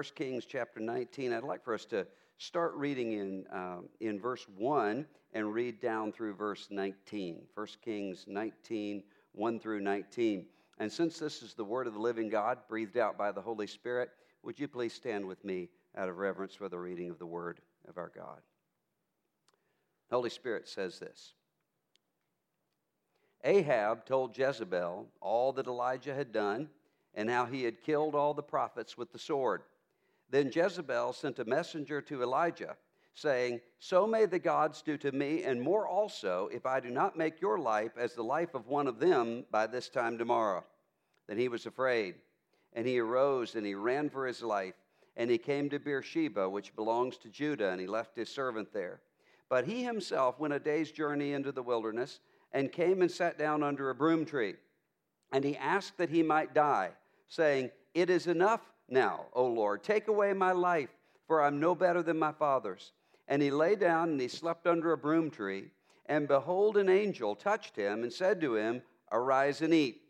1 Kings chapter 19. I'd like for us to start reading in, um, in verse 1 and read down through verse 19. 1 Kings 19, 1 through 19. And since this is the word of the living God, breathed out by the Holy Spirit, would you please stand with me out of reverence for the reading of the word of our God? The Holy Spirit says this Ahab told Jezebel all that Elijah had done and how he had killed all the prophets with the sword. Then Jezebel sent a messenger to Elijah, saying, So may the gods do to me, and more also, if I do not make your life as the life of one of them by this time tomorrow. Then he was afraid, and he arose and he ran for his life, and he came to Beersheba, which belongs to Judah, and he left his servant there. But he himself went a day's journey into the wilderness, and came and sat down under a broom tree. And he asked that he might die, saying, It is enough now, O Lord. Take away my life, for I'm no better than my fathers. And he lay down and he slept under a broom tree. And behold, an angel touched him and said to him, Arise and eat.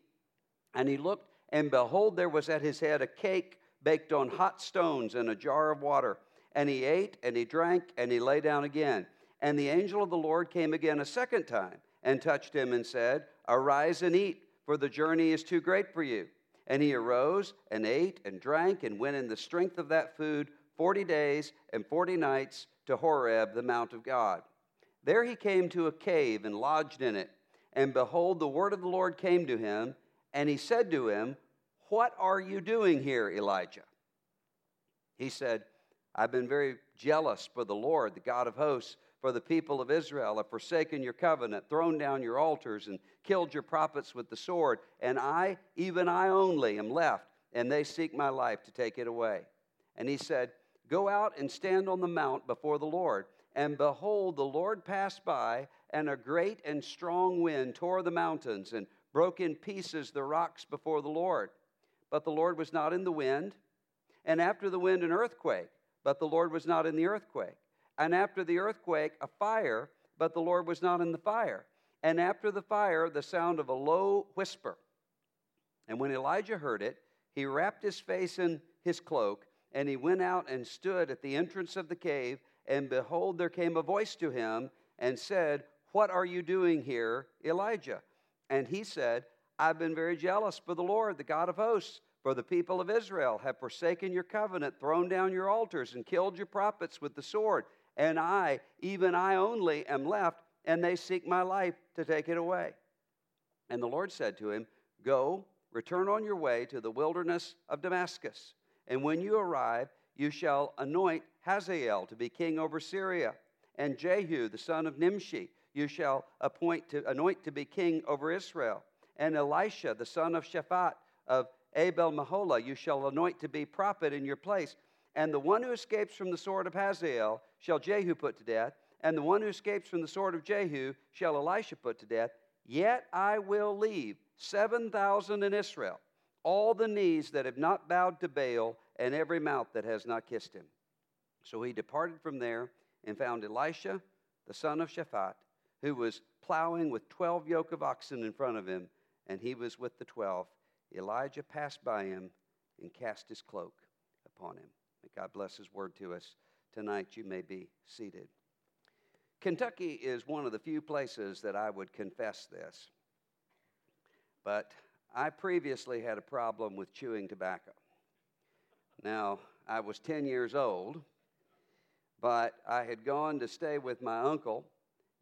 And he looked, and behold, there was at his head a cake baked on hot stones and a jar of water. And he ate and he drank and he lay down again. And the angel of the Lord came again a second time and touched him and said, Arise and eat, for the journey is too great for you. And he arose and ate and drank and went in the strength of that food 40 days and 40 nights to Horeb, the Mount of God. There he came to a cave and lodged in it. And behold, the word of the Lord came to him, and he said to him, What are you doing here, Elijah? He said, I've been very jealous for the Lord, the God of hosts for the people of Israel have forsaken your covenant, thrown down your altars, and killed your prophets with the sword. And I, even I only, am left, and they seek my life to take it away. And he said, Go out and stand on the mount before the Lord. And behold, the Lord passed by, and a great and strong wind tore the mountains and broke in pieces the rocks before the Lord. But the Lord was not in the wind. And after the wind, an earthquake. But the Lord was not in the earthquake. And after the earthquake, a fire, but the Lord was not in the fire. And after the fire, the sound of a low whisper. And when Elijah heard it, he wrapped his face in his cloak, and he went out and stood at the entrance of the cave. And behold, there came a voice to him and said, What are you doing here, Elijah? And he said, I've been very jealous for the Lord, the God of hosts. For the people of Israel have forsaken your covenant, thrown down your altars, and killed your prophets with the sword and I, even I only, am left, and they seek my life to take it away. And the Lord said to him, Go, return on your way to the wilderness of Damascus, and when you arrive, you shall anoint Hazael to be king over Syria, and Jehu, the son of Nimshi, you shall appoint to anoint to be king over Israel, and Elisha, the son of Shaphat of Abel Meholah, you shall anoint to be prophet in your place. And the one who escapes from the sword of Hazael shall Jehu put to death, and the one who escapes from the sword of Jehu shall Elisha put to death. Yet I will leave 7,000 in Israel, all the knees that have not bowed to Baal, and every mouth that has not kissed him. So he departed from there and found Elisha, the son of Shaphat, who was plowing with 12 yoke of oxen in front of him, and he was with the 12. Elijah passed by him and cast his cloak upon him. May God bless His word to us tonight. You may be seated. Kentucky is one of the few places that I would confess this. But I previously had a problem with chewing tobacco. Now, I was 10 years old, but I had gone to stay with my uncle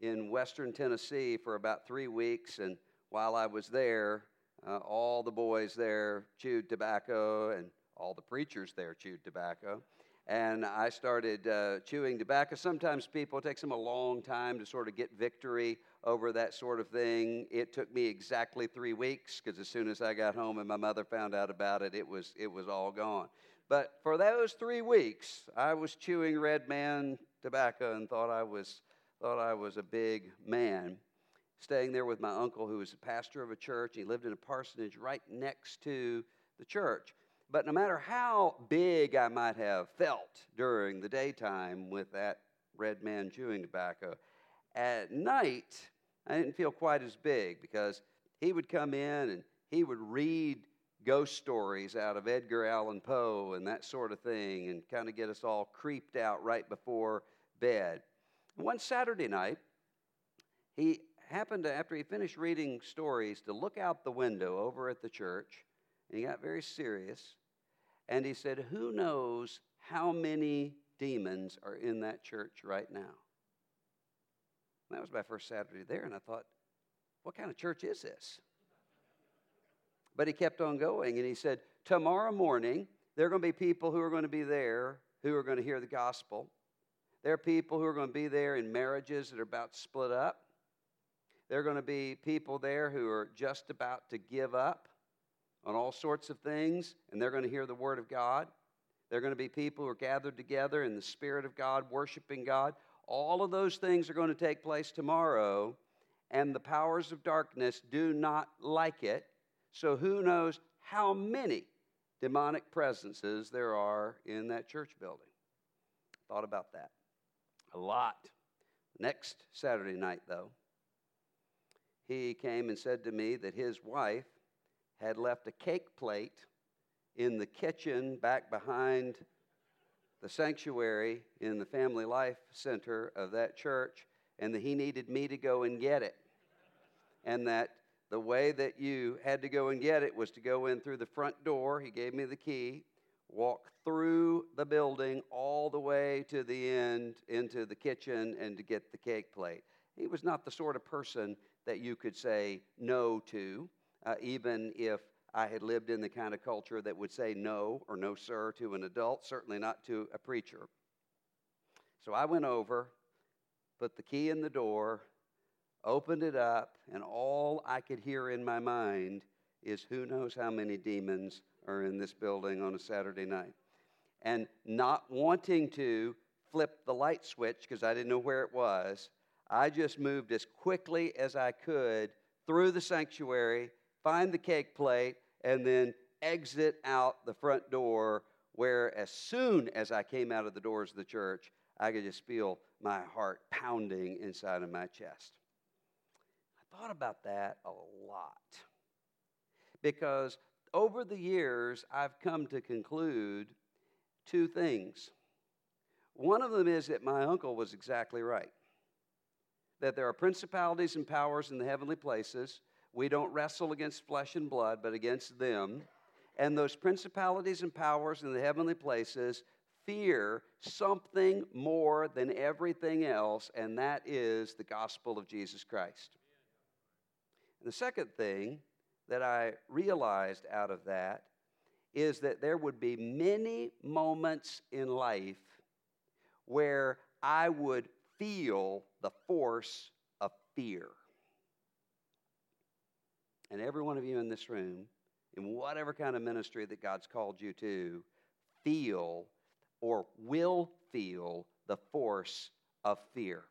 in western Tennessee for about three weeks, and while I was there, uh, all the boys there chewed tobacco, and all the preachers there chewed tobacco. And I started uh, chewing tobacco. Sometimes people, it takes them a long time to sort of get victory over that sort of thing. It took me exactly three weeks because as soon as I got home and my mother found out about it, it was, it was all gone. But for those three weeks, I was chewing Red Man tobacco and thought I was, thought I was a big man. Staying there with my uncle, who was a pastor of a church. He lived in a parsonage right next to the church. But no matter how big I might have felt during the daytime with that red man chewing tobacco, at night I didn't feel quite as big because he would come in and he would read ghost stories out of Edgar Allan Poe and that sort of thing and kind of get us all creeped out right before bed. One Saturday night, he happened to, after he finished reading stories, to look out the window over at the church. And he got very serious. And he said, Who knows how many demons are in that church right now? And that was my first Saturday there. And I thought, What kind of church is this? But he kept on going and he said, Tomorrow morning, there are going to be people who are going to be there who are going to hear the gospel. There are people who are going to be there in marriages that are about to split up. There are going to be people there who are just about to give up on all sorts of things, and they're going to hear the Word of God. They're going to be people who are gathered together in the Spirit of God, worshiping God. All of those things are going to take place tomorrow, and the powers of darkness do not like it. So, who knows how many demonic presences there are in that church building? Thought about that. A lot. Next Saturday night, though, he came and said to me that his wife had left a cake plate in the kitchen back behind the sanctuary in the Family Life Center of that church, and that he needed me to go and get it. And that the way that you had to go and get it was to go in through the front door. He gave me the key, walk through the building all the way to the end into the kitchen and to get the cake plate. He was not the sort of person that you could say no to, uh, even if I had lived in the kind of culture that would say no or no, sir, to an adult, certainly not to a preacher. So I went over, put the key in the door, opened it up, and all I could hear in my mind is who knows how many demons are in this building on a Saturday night. And not wanting to flip the light switch because I didn't know where it was, I just moved as quickly as I could through the sanctuary, find the cake plate, and then exit out the front door. Where, as soon as I came out of the doors of the church, I could just feel my heart pounding inside of my chest I thought about that a lot because over the years, I've come to conclude two things. One of them is that my uncle was exactly right that there are principalities and powers in the heavenly places. We don't wrestle against flesh and blood, but against them. And those principalities and powers in the heavenly places fear something more than everything else, and that is the gospel of Jesus Christ. And the second thing that I realized out of that is that there would be many moments in life where I would feel the force of fear. And every one of you in this room, in whatever kind of ministry that God's called you to, feel or will feel the force of fear.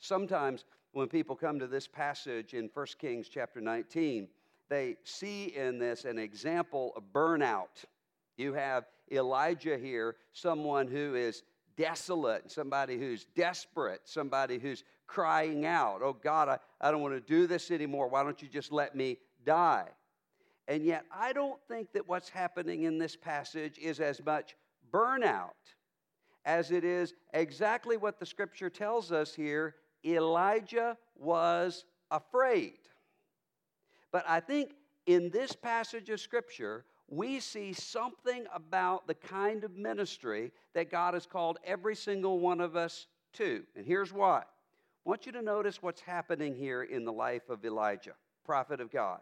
Sometimes when people come to this passage in 1 Kings chapter 19, they see in this an example of burnout. You have Elijah here, someone who is desolate, somebody who's desperate, somebody who's crying out, Oh God, I, I don't want to do this anymore. Why don't you just let me die? And yet, I don't think that what's happening in this passage is as much burnout as it is exactly what the scripture tells us here Elijah was afraid. But I think in this passage of Scripture, we see something about the kind of ministry that God has called every single one of us to. And here's why. I want you to notice what's happening here in the life of Elijah, prophet of God.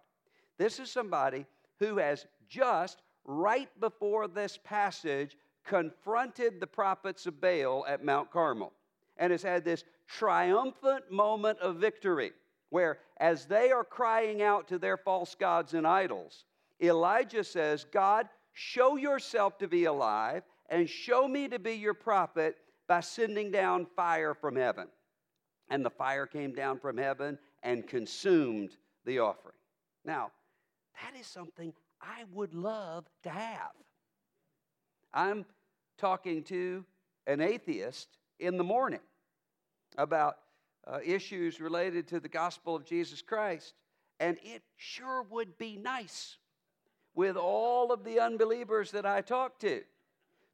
This is somebody who has just, right before this passage, confronted the prophets of Baal at Mount Carmel and has had this triumphant moment of victory where, as they are crying out to their false gods and idols, Elijah says, God, show yourself to be alive and show me to be your prophet by sending down fire from heaven. And the fire came down from heaven and consumed the offering. Now, that is something I would love to have. I'm talking to an atheist in the morning about uh, issues related to the gospel of Jesus Christ, and it sure would be nice with all of the unbelievers that I talk to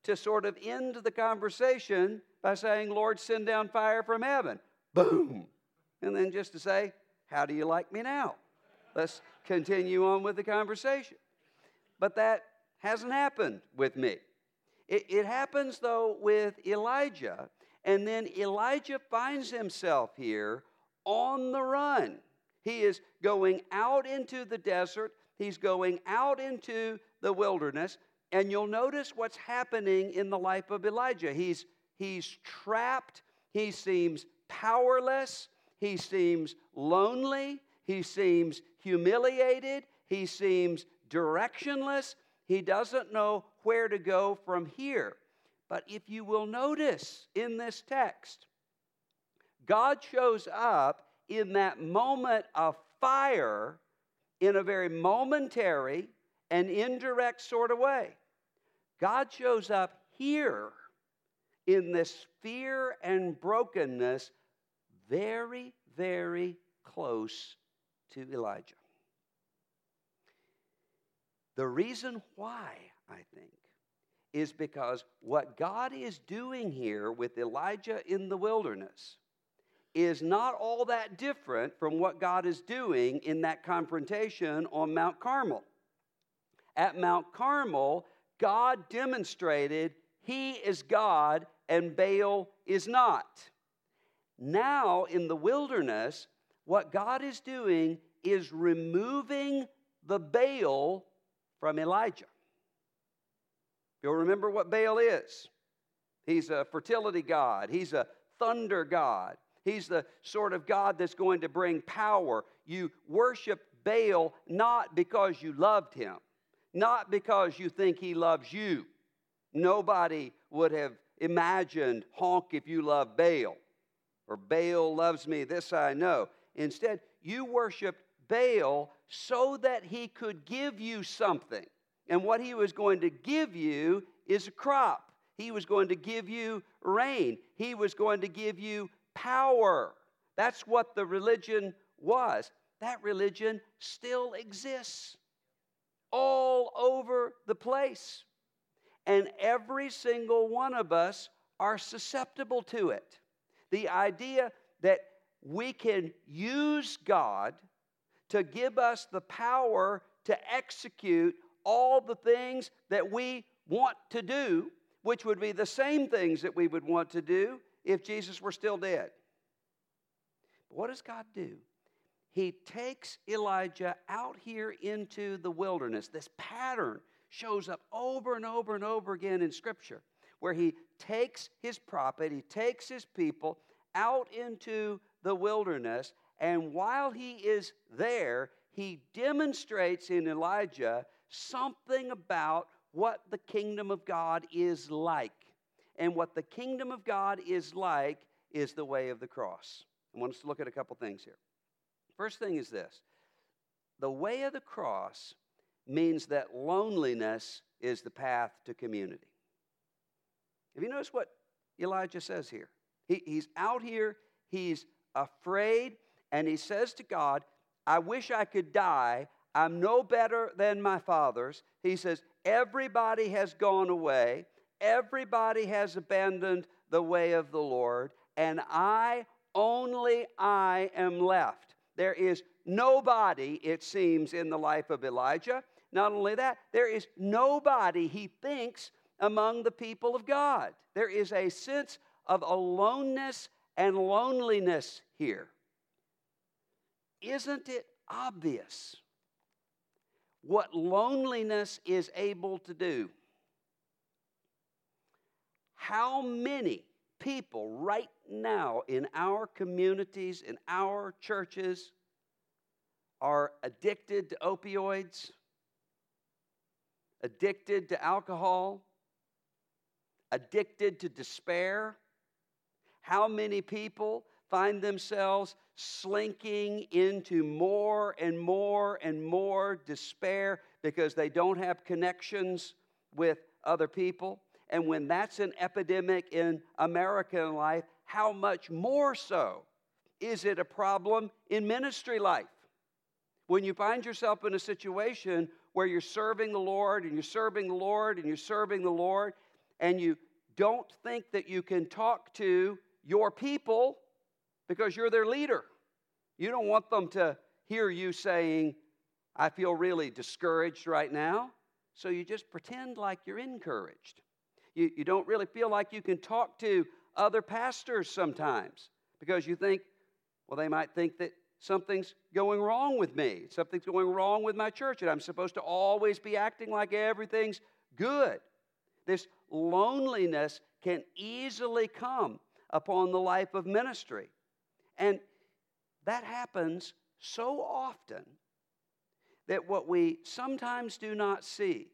to sort of end the conversation by saying, Lord, send down fire from heaven. Boom. And then just to say, How do you like me now? Let's continue on with the conversation. But that hasn't happened with me. It, it happens, though, with Elijah. And then Elijah finds himself here on the run. He is going out into the desert, he's going out into the wilderness. And you'll notice what's happening in the life of Elijah. He's, he's trapped, he seems powerless, he seems lonely, he seems humiliated, he seems directionless, he doesn't know where to go from here. But if you will notice in this text, God shows up in that moment of fire in a very momentary and indirect sort of way. God shows up here in this fear and brokenness very, very close to Elijah. The reason why, I think, is because what God is doing here with Elijah in the wilderness is not all that different from what God is doing in that confrontation on Mount Carmel. At Mount Carmel, God demonstrated he is God and Baal is not. Now, in the wilderness, what God is doing is removing the Baal from Elijah. You'll remember what Baal is. He's a fertility god, he's a thunder god, he's the sort of God that's going to bring power. You worship Baal not because you loved him, not because you think he loves you. Nobody would have imagined honk if you love Baal or Baal loves me, this I know. Instead, you worshiped Baal so that he could give you something. And what he was going to give you is a crop. He was going to give you rain. He was going to give you power. That's what the religion was. That religion still exists all over the place. And every single one of us are susceptible to it. The idea that we can use God to give us the power to execute all the things that we want to do, which would be the same things that we would want to do if Jesus were still dead. But what does God do? He takes Elijah out here into the wilderness. This pattern shows up over and over and over again in Scripture, where he takes his prophet, he takes his people out into the wilderness, and while he is there, he demonstrates in Elijah something about what the kingdom of God is like. And what the kingdom of God is like is the way of the cross. I want us to look at a couple things here. First thing is this the way of the cross means that loneliness is the path to community. Have you noticed what Elijah says here? He, he's out here, he's afraid, and he says to God, I wish I could die. I'm no better than my fathers. He says, Everybody has gone away, everybody has abandoned the way of the Lord, and I, only I, am left. There is nobody, it seems, in the life of Elijah. Not only that, there is nobody, he thinks, among the people of God. There is a sense of aloneness and loneliness here. Isn't it obvious what loneliness is able to do? How many people right now in our communities, in our churches, are addicted to opioids, addicted to alcohol, addicted to despair? How many people find themselves slinking into more and more and more despair because they don't have connections with other people? And when that's an epidemic in American life, how much more so is it a problem in ministry life? When you find yourself in a situation where you're serving the Lord and you're serving the Lord and you're serving the Lord, and you don't think that you can talk to your people because you're their leader. You don't want them to hear you saying, I feel really discouraged right now. So you just pretend like you're encouraged. You, you don't really feel like you can talk to other pastors sometimes because you think, well, they might think that something's going wrong with me, something's going wrong with my church, and I'm supposed to always be acting like everything's good. This loneliness can easily come upon the life of ministry. And that happens so often that what we sometimes do not see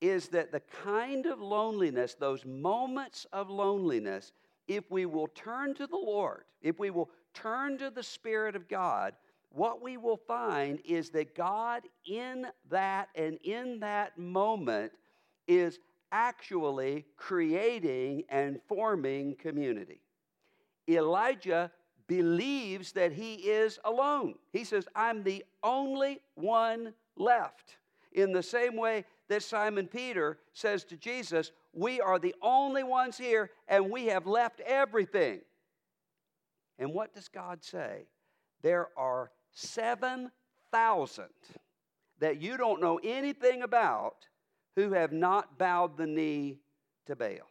is that the kind of loneliness, those moments of loneliness, if we will turn to the Lord, if we will turn to the Spirit of God, what we will find is that God, in that and in that moment, is actually creating and forming community. Elijah believes that he is alone. He says, I'm the only one left. In the same way that Simon Peter says to Jesus, We are the only ones here and we have left everything. And what does God say? There are 7,000 that you don't know anything about who have not bowed the knee to Baal.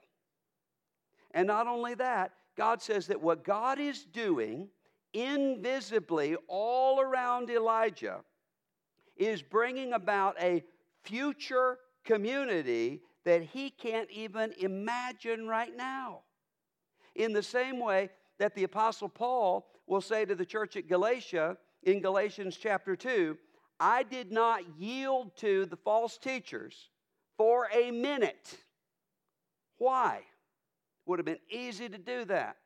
And not only that, God says that what God is doing invisibly all around Elijah is bringing about a future community that he can't even imagine right now. In the same way that the Apostle Paul will say to the church at Galatia in Galatians chapter 2 I did not yield to the false teachers for a minute. Why? Would have been easy to do that.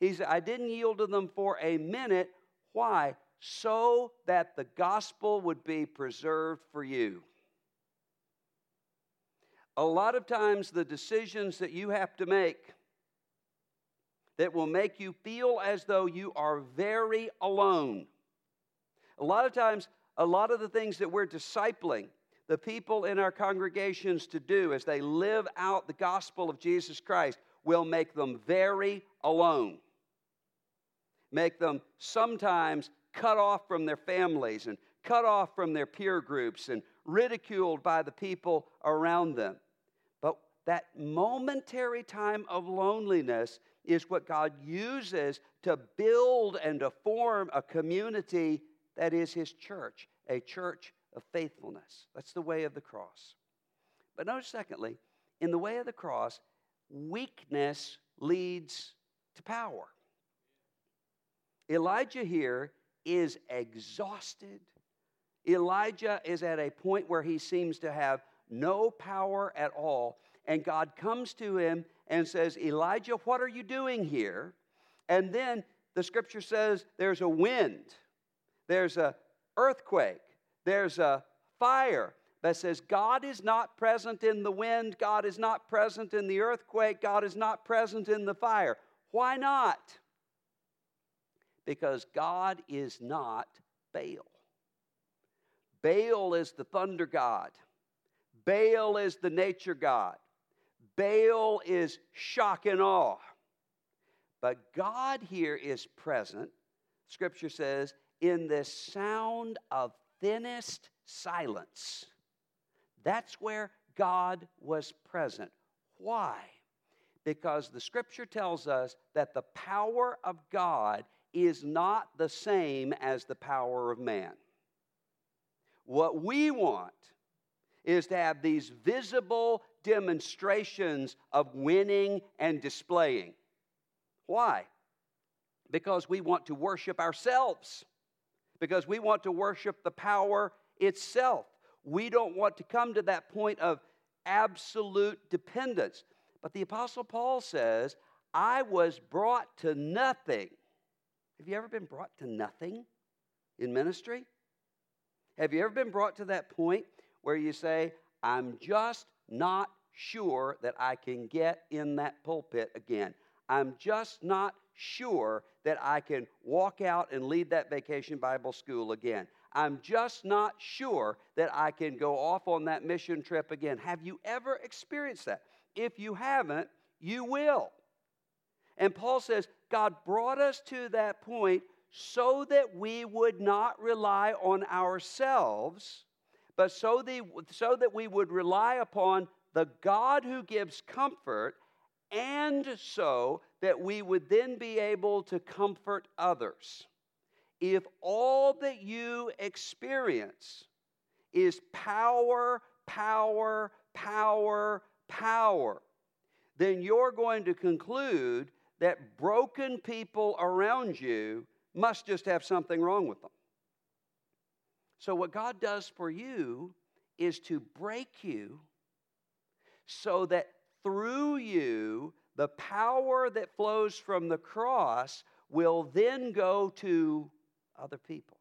He said, I didn't yield to them for a minute. Why? So that the gospel would be preserved for you. A lot of times, the decisions that you have to make that will make you feel as though you are very alone. A lot of times, a lot of the things that we're discipling the people in our congregations to do as they live out the gospel of Jesus Christ will make them very alone. Make them sometimes cut off from their families and cut off from their peer groups and ridiculed by the people around them. But that momentary time of loneliness is what God uses to build and to form a community that is His church, a church of faithfulness. That's the way of the cross. But notice, secondly, in the way of the cross, weakness leads to power. Elijah here is exhausted. Elijah is at a point where he seems to have no power at all. And God comes to him and says, Elijah, what are you doing here? And then the scripture says there's a wind, there's a earthquake, there's a fire that says God is not present in the wind, God is not present in the earthquake, God is not present in the fire. Why not? Because God is not Baal. Baal is the thunder god. Baal is the nature god. Baal is shock and awe. But God here is present, Scripture says, in the sound of thinnest silence. That's where God was present. Why? Because the scripture tells us that the power of God is not the same as the power of man. What we want is to have these visible demonstrations of winning and displaying. Why? Because we want to worship ourselves because we want to worship the power itself. We don't want to come to that point of absolute dependence. But the Apostle Paul says, I was brought to nothing. Have you ever been brought to nothing in ministry? Have you ever been brought to that point where you say, I'm just not sure that I can get in that pulpit again? I'm just not sure that I can walk out and lead that vacation Bible school again. I'm just not sure that I can go off on that mission trip again. Have you ever experienced that? If you haven't, you will. And Paul says, God brought us to that point so that we would not rely on ourselves, but so, the, so that we would rely upon the God who gives comfort, and so that we would then be able to comfort others. If all that you experience is power, power, power, power, then you're going to conclude that broken people around you must just have something wrong with them. So, what God does for you is to break you so that through you, the power that flows from the cross will then go to other people.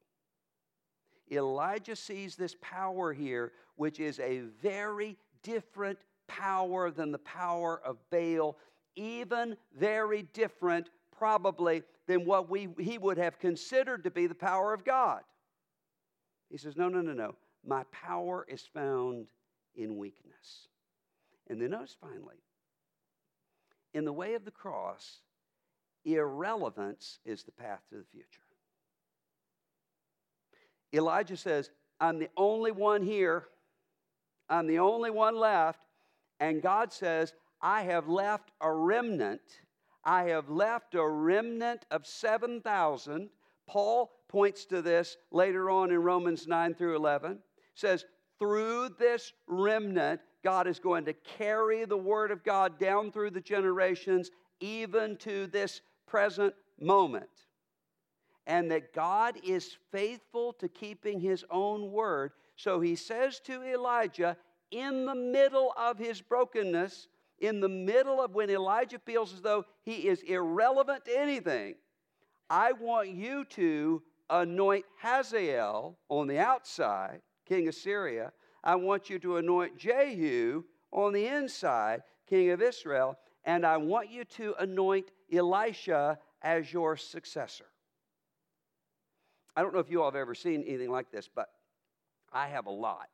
Elijah sees this power here, which is a very different power than the power of Baal, even very different, probably, than what we, he would have considered to be the power of God. He says, No, no, no, no. My power is found in weakness. And then notice finally, in the way of the cross, irrelevance is the path to the future. Elijah says, I'm the only one here. I'm the only one left. And God says, I have left a remnant. I have left a remnant of 7,000. Paul points to this later on in Romans 9 through 11. Says, through this remnant, God is going to carry the word of God down through the generations, even to this present moment. And that God is faithful to keeping his own word. So he says to Elijah, in the middle of his brokenness, in the middle of when Elijah feels as though he is irrelevant to anything, I want you to anoint Hazael on the outside, king of Syria. I want you to anoint Jehu on the inside, king of Israel. And I want you to anoint Elisha as your successor. I don't know if you all have ever seen anything like this, but I have a lot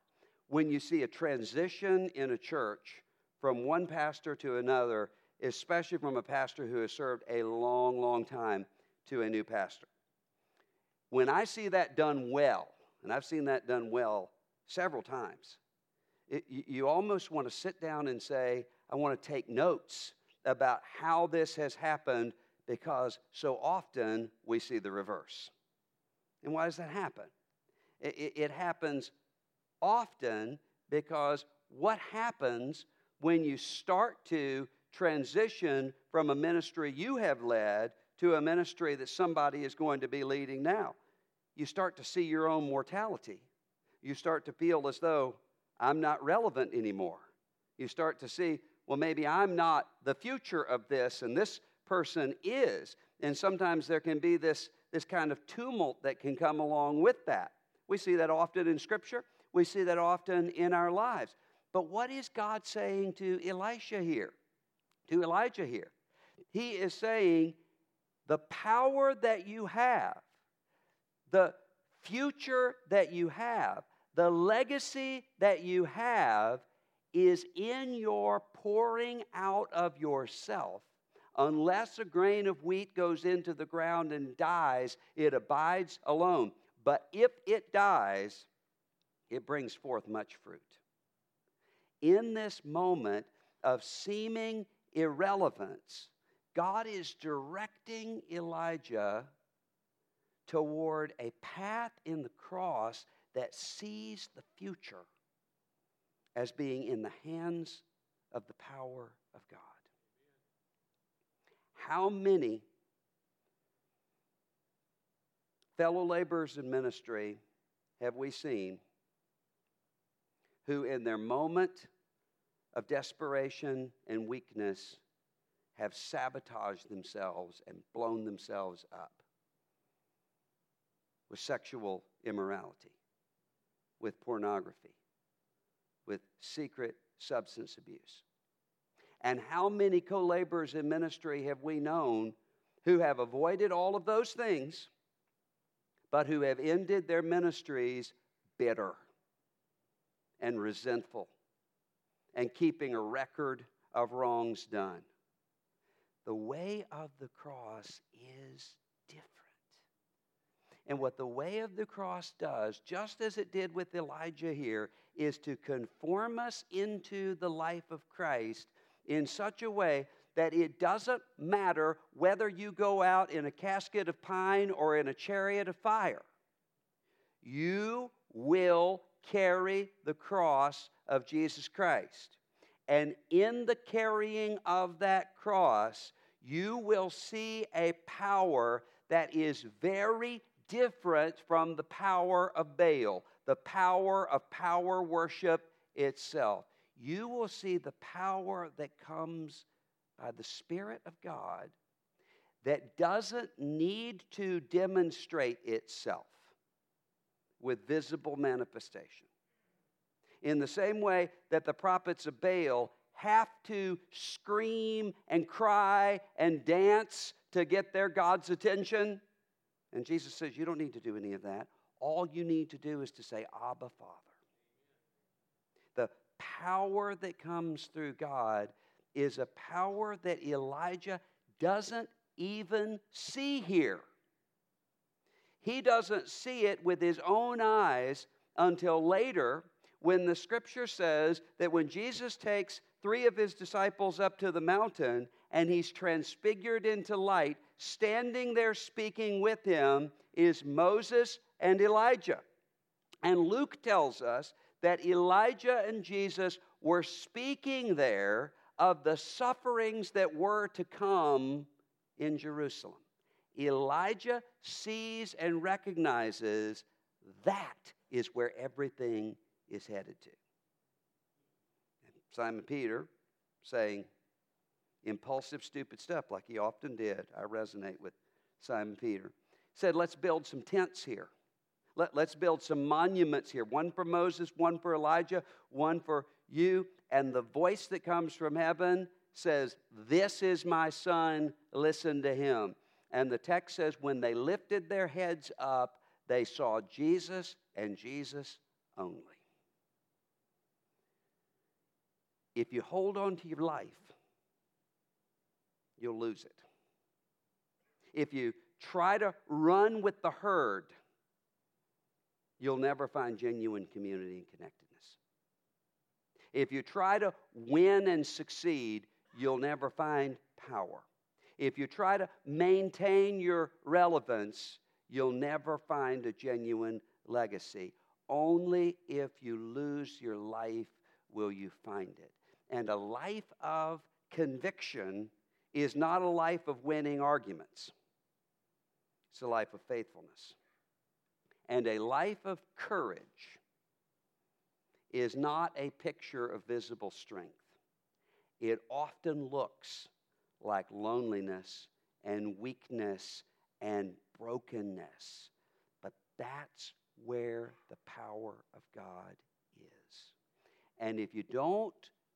when you see a transition in a church from one pastor to another, especially from a pastor who has served a long, long time to a new pastor. When I see that done well, and I've seen that done well several times, it, you, you almost want to sit down and say, I want to take notes about how this has happened because so often we see the reverse. And why does that happen? It, it, it happens often because what happens when you start to transition from a ministry you have led to a ministry that somebody is going to be leading now? You start to see your own mortality. You start to feel as though I'm not relevant anymore. You start to see, well, maybe I'm not the future of this, and this person is. And sometimes there can be this, this kind of tumult that can come along with that. We see that often in Scripture. We see that often in our lives. But what is God saying to Elisha here? To Elijah here? He is saying, the power that you have, the future that you have, the legacy that you have is in your pouring out of yourself. Unless a grain of wheat goes into the ground and dies, it abides alone. But if it dies, it brings forth much fruit. In this moment of seeming irrelevance, God is directing Elijah toward a path in the cross that sees the future as being in the hands of the power of God. How many fellow laborers in ministry have we seen who, in their moment of desperation and weakness, have sabotaged themselves and blown themselves up with sexual immorality, with pornography, with secret substance abuse. And how many co laborers in ministry have we known who have avoided all of those things, but who have ended their ministries bitter and resentful and keeping a record of wrongs done. The way of the cross is different. And what the way of the cross does, just as it did with Elijah here, is to conform us into the life of Christ in such a way that it doesn't matter whether you go out in a casket of pine or in a chariot of fire. You will carry the cross of Jesus Christ. And in the carrying of that cross, you will see a power that is very different from the power of Baal, the power of power worship itself. You will see the power that comes by the Spirit of God that doesn't need to demonstrate itself with visible manifestation. In the same way that the prophets of Baal have to scream and cry and dance to get their God's attention. And Jesus says, You don't need to do any of that. All you need to do is to say, Abba, Father. Power that comes through God is a power that Elijah doesn't even see here. He doesn't see it with his own eyes until later when the scripture says that when Jesus takes three of his disciples up to the mountain and he's transfigured into light, standing there speaking with him is Moses and Elijah. And Luke tells us that Elijah and Jesus were speaking there of the sufferings that were to come in Jerusalem. Elijah sees and recognizes that is where everything is headed to. Simon Peter saying impulsive, stupid stuff like he often did. I resonate with Simon Peter. Said, let's build some tents here. Let, let's build some monuments here one for Moses, one for Elijah, one for you. And the voice that comes from heaven says, This is my son, listen to him. And the text says, When they lifted their heads up, they saw Jesus and Jesus only. If you hold on to your life, you'll lose it. If you try to run with the herd, you'll never find genuine community and connectedness. If you try to win and succeed, you'll never find power. If you try to maintain your relevance, you'll never find a genuine legacy. Only if you lose your life will you find it. And a life of conviction is not a life of winning arguments, it's a life of faithfulness. And a life of courage is not a picture of visible strength. It often looks like loneliness and weakness and brokenness. But that's where the power of God is. And if you don't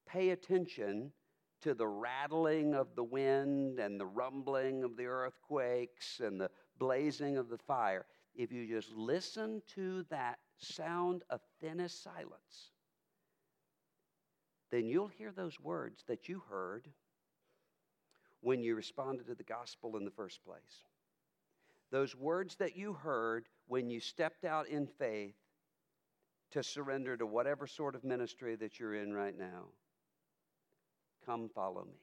pay attention to the rattling of the wind and the rumbling of the earthquakes and the blazing of the fire, if you just listen to that sound of thinnest silence, then you'll hear those words that you heard when you responded to the gospel in the first place. Those words that you heard when you stepped out in faith to surrender to whatever sort of ministry that you're in right now. Come follow me.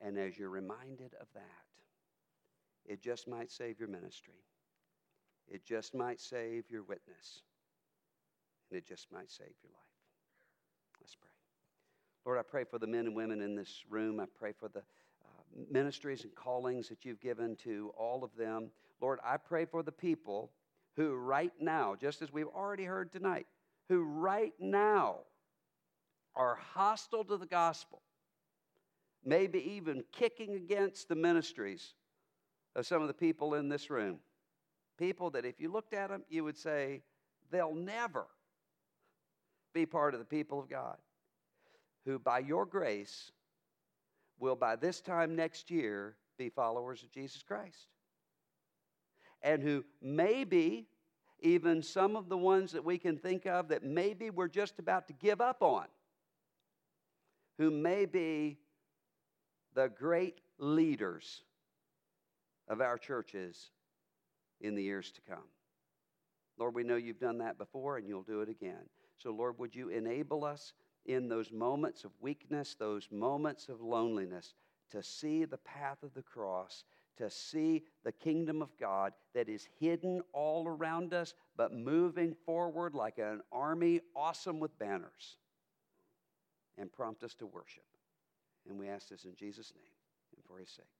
And as you're reminded of that, it just might save your ministry. It just might save your witness. And it just might save your life. Let's pray. Lord, I pray for the men and women in this room. I pray for the uh, ministries and callings that you've given to all of them. Lord, I pray for the people who, right now, just as we've already heard tonight, who right now are hostile to the gospel, maybe even kicking against the ministries of some of the people in this room. People that, if you looked at them, you would say, they'll never be part of the people of God, who by your grace will by this time next year be followers of Jesus Christ. and who maybe even some of the ones that we can think of that maybe we're just about to give up on, who may be the great leaders of our churches in the years to come. Lord, we know you've done that before and you'll do it again. So, Lord, would you enable us in those moments of weakness, those moments of loneliness, to see the path of the cross, to see the kingdom of God that is hidden all around us, but moving forward like an army, awesome with banners, and prompt us to worship. And we ask this in Jesus' name and for his sake.